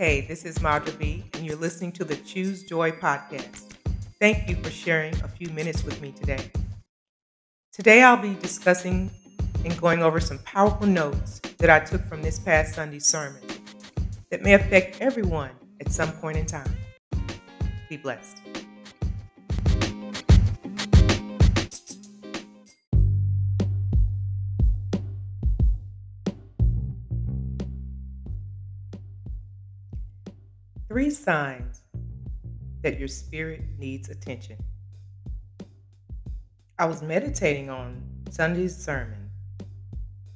Hey, this is Madra B, and you're listening to the Choose Joy podcast. Thank you for sharing a few minutes with me today. Today, I'll be discussing and going over some powerful notes that I took from this past Sunday's sermon that may affect everyone at some point in time. Be blessed. Three signs that your spirit needs attention. I was meditating on Sunday's sermon,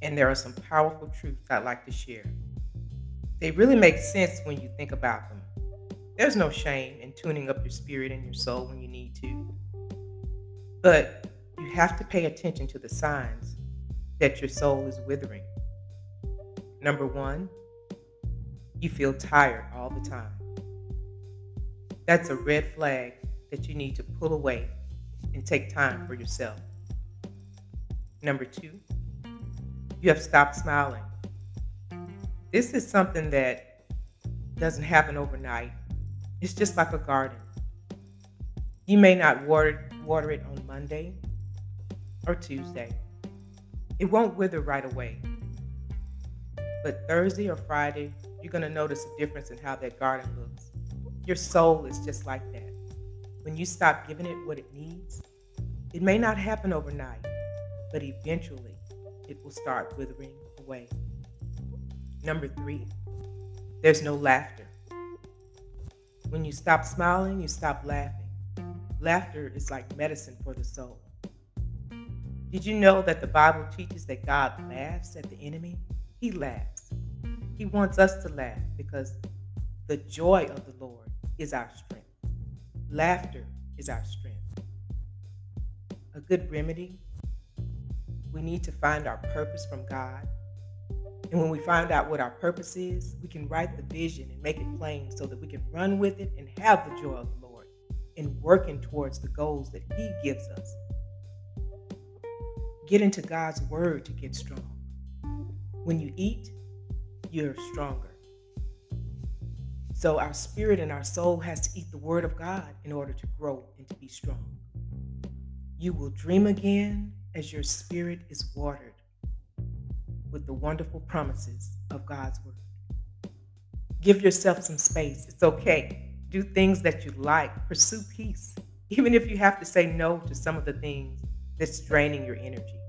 and there are some powerful truths I'd like to share. They really make sense when you think about them. There's no shame in tuning up your spirit and your soul when you need to. But you have to pay attention to the signs that your soul is withering. Number one, you feel tired all the time. That's a red flag that you need to pull away and take time for yourself. Number two, you have stopped smiling. This is something that doesn't happen overnight. It's just like a garden. You may not water, water it on Monday or Tuesday. It won't wither right away. But Thursday or Friday, you're going to notice a difference in how that garden looks. Your soul is just like that. When you stop giving it what it needs, it may not happen overnight, but eventually it will start withering away. Number three, there's no laughter. When you stop smiling, you stop laughing. Laughter is like medicine for the soul. Did you know that the Bible teaches that God laughs at the enemy? He laughs. He wants us to laugh because the joy of the Lord is our strength. Laughter is our strength. A good remedy, we need to find our purpose from God. And when we find out what our purpose is, we can write the vision and make it plain so that we can run with it and have the joy of the Lord in working towards the goals that He gives us. Get into God's Word to get strong. When you eat, you're stronger. So our spirit and our soul has to eat the word of God in order to grow and to be strong. You will dream again as your spirit is watered with the wonderful promises of God's word. Give yourself some space. It's okay. Do things that you like. Pursue peace, even if you have to say no to some of the things that's draining your energy.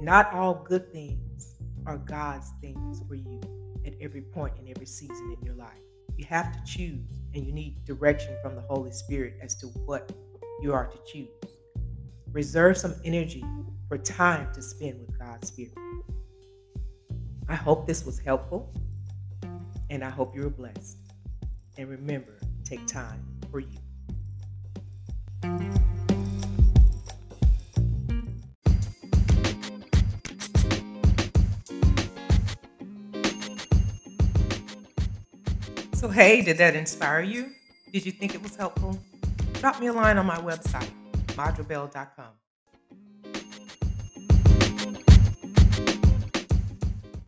Not all good things are God's things for you at every point in every season in your life. You have to choose, and you need direction from the Holy Spirit as to what you are to choose. Reserve some energy for time to spend with God's Spirit. I hope this was helpful, and I hope you were blessed. And remember, take time for you. So, hey, did that inspire you? Did you think it was helpful? Drop me a line on my website, madrabell.com.